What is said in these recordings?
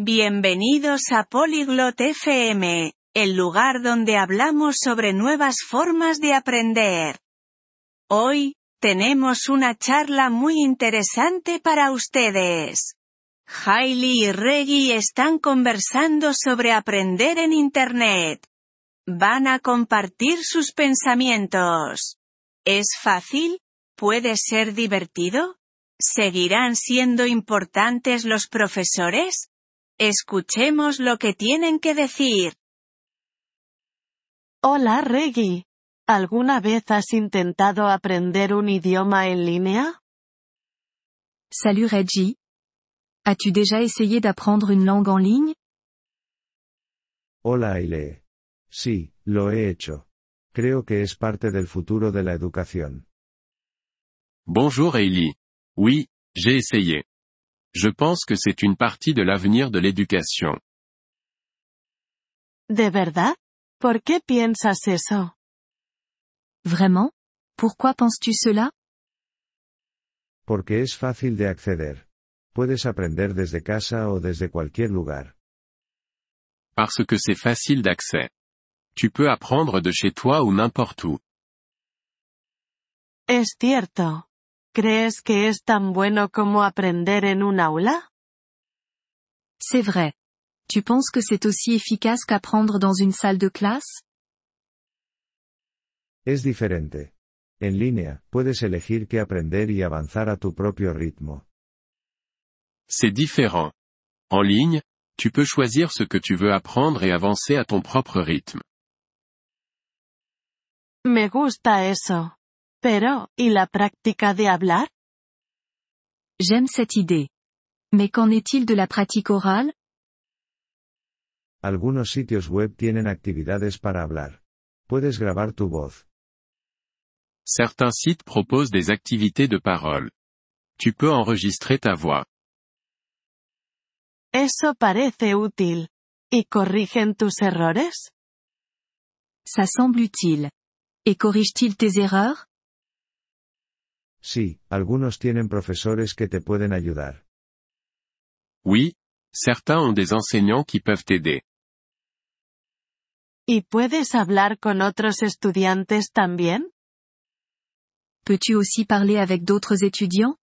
Bienvenidos a Polyglot FM, el lugar donde hablamos sobre nuevas formas de aprender. Hoy, tenemos una charla muy interesante para ustedes. Hailey y Reggie están conversando sobre aprender en Internet. Van a compartir sus pensamientos. ¿Es fácil? ¿Puede ser divertido? ¿Seguirán siendo importantes los profesores? Escuchemos lo que tienen que decir. Hola Reggie. ¿Alguna vez has intentado aprender un idioma en línea? Salut Reggie. As-tu déjà essayé d'apprendre une langue en ligne Hola Aile. Sí, lo he hecho. Creo que es parte del futuro de la educación. Bonjour Hailey. Oui, j'ai essayé. Je pense que c'est une partie de l'avenir de l'éducation. ¿De verdad? ¿Por qué piensas eso? Vraiment? Pourquoi penses-tu cela? Porque es fácil de acceder. Puedes aprender desde casa o desde cualquier lugar. Parce que c'est facile d'accès. Tu peux apprendre de chez toi ou n'importe où. Es cierto. ¿Crees que es tan bueno como aprender en un aula? C'est vrai. Tu penses que c'est aussi efficace qu'apprendre dans une salle de classe? Es diferente. En línea, puedes elegir qué aprender y avanzar a tu propio ritmo. C'est différent. En ligne, tu peux choisir ce que tu veux apprendre et avancer à ton propre rythme. Me gusta eso. Pero, ¿y la práctica de hablar? J'aime cette idée. Mais qu'en est-il de la pratique orale? Algunos sitios web tienen actividades para hablar. Puedes grabar tu voz. Certains sites proposent des activités de parole. Tu peux enregistrer ta voix. Eso parece útil. ¿Y corrigen tus errores? Ça semble utile. Et corrige-t-il tes erreurs? Sí, algunos tienen profesores que te pueden ayudar. Oui, certains ont des enseignants qui peuvent t'aider. ¿Y puedes hablar con otros estudiantes también? Peux-tu aussi parler avec d'autres étudiants?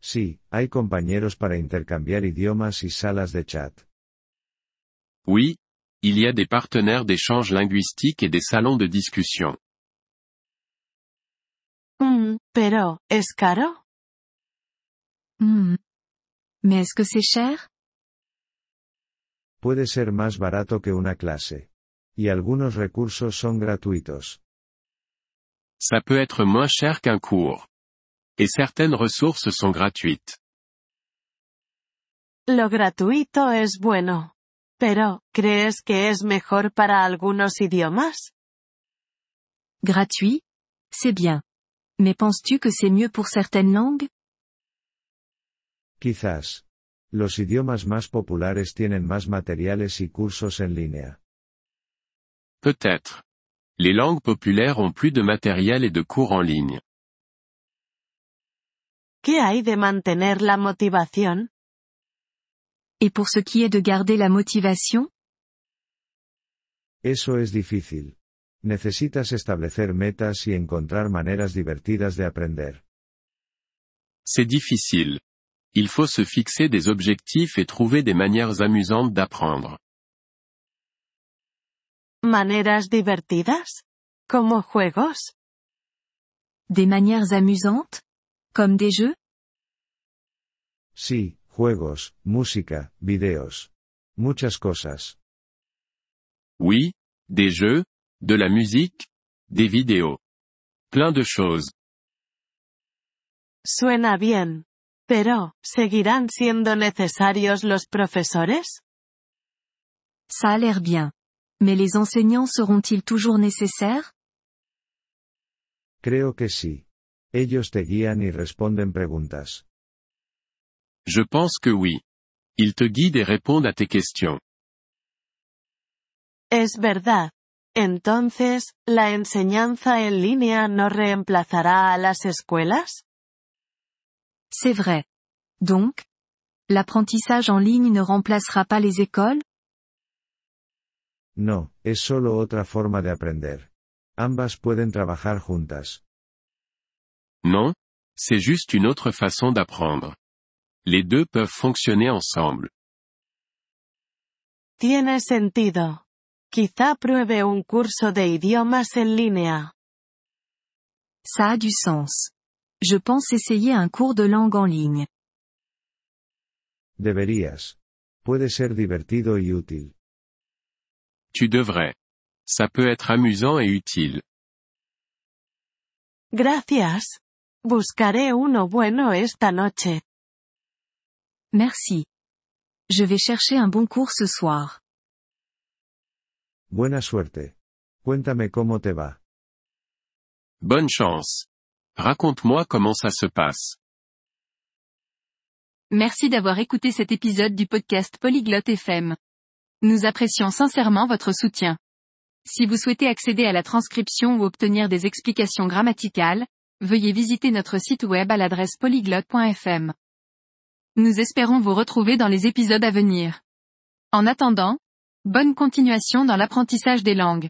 Sí, hay compañeros para intercambiar idiomas y salas de chat. Oui, il y a des partenaires d'échange linguistique et des salons de discussion. Mm, pero, ¿es caro? Hmm. Mais est-ce que c'est cher Puede ser más barato que una clase. Y algunos recursos son gratuitos. Ça peut être moins cher qu'un cours. Et certaines ressources sont gratuites. Lo gratuito es bueno. Pero, ¿crees que es mejor para algunos idiomas? Gratuit C'est bien. Mais penses-tu que c'est mieux pour certaines langues? Quizás. Los idiomas más populares tienen más materiales y cursos en línea. Peut-être. Les langues populaires ont plus de matériel et de cours en ligne. ¿Qué hay de mantener la motivación? Et pour ce qui est de garder la motivation? Eso es difícil. Necesitas establecer metas y encontrar maneras divertidas de aprender. C'est difficile. Il faut se fixer des objectifs et trouver des manières amusantes d'apprendre. ¿Maneras divertidas? ¿Como juegos? Des manières amusantes? Comme des jeux? Sí, juegos, música, videos. Muchas cosas. Oui, des jeux, de la musique, des vidéos. Plein de choses. Suena bien. Pero, ¿seguirán siendo necesarios los profesores? Ça a l'air bien. Mais les enseignants seront-ils toujours nécessaires? Creo que sí. Ellos te guían y responden preguntas. Je pense que oui. Ils te guident et répondent à tes questions. Es verdad. Entonces, ¿la enseñanza en línea no reemplazará a las escuelas? C'est vrai. Donc L'apprentissage en ligne ne remplacera pas les écoles? No, es solo otra forma de aprender. Ambas pueden trabajar juntas. Non, c'est juste une autre façon d'apprendre. Les deux peuvent fonctionner ensemble. Tiene sentido. Quizá pruebe un curso de idiomas en línea. Ça a du sens. Je pense essayer un cours de langue en ligne. Deberías. Puede ser divertido y útil. Tu devrais. Ça peut être amusant et utile. Gracias. Buscaré uno bueno esta noche. Merci. Je vais chercher un bon cours ce soir. Buena suerte. Cuéntame cómo te va. Bonne chance. Raconte-moi comment ça se passe. Merci d'avoir écouté cet épisode du podcast Polyglotte FM. Nous apprécions sincèrement votre soutien. Si vous souhaitez accéder à la transcription ou obtenir des explications grammaticales, veuillez visiter notre site web à l'adresse polyglotte.fm. Nous espérons vous retrouver dans les épisodes à venir. En attendant, bonne continuation dans l'apprentissage des langues.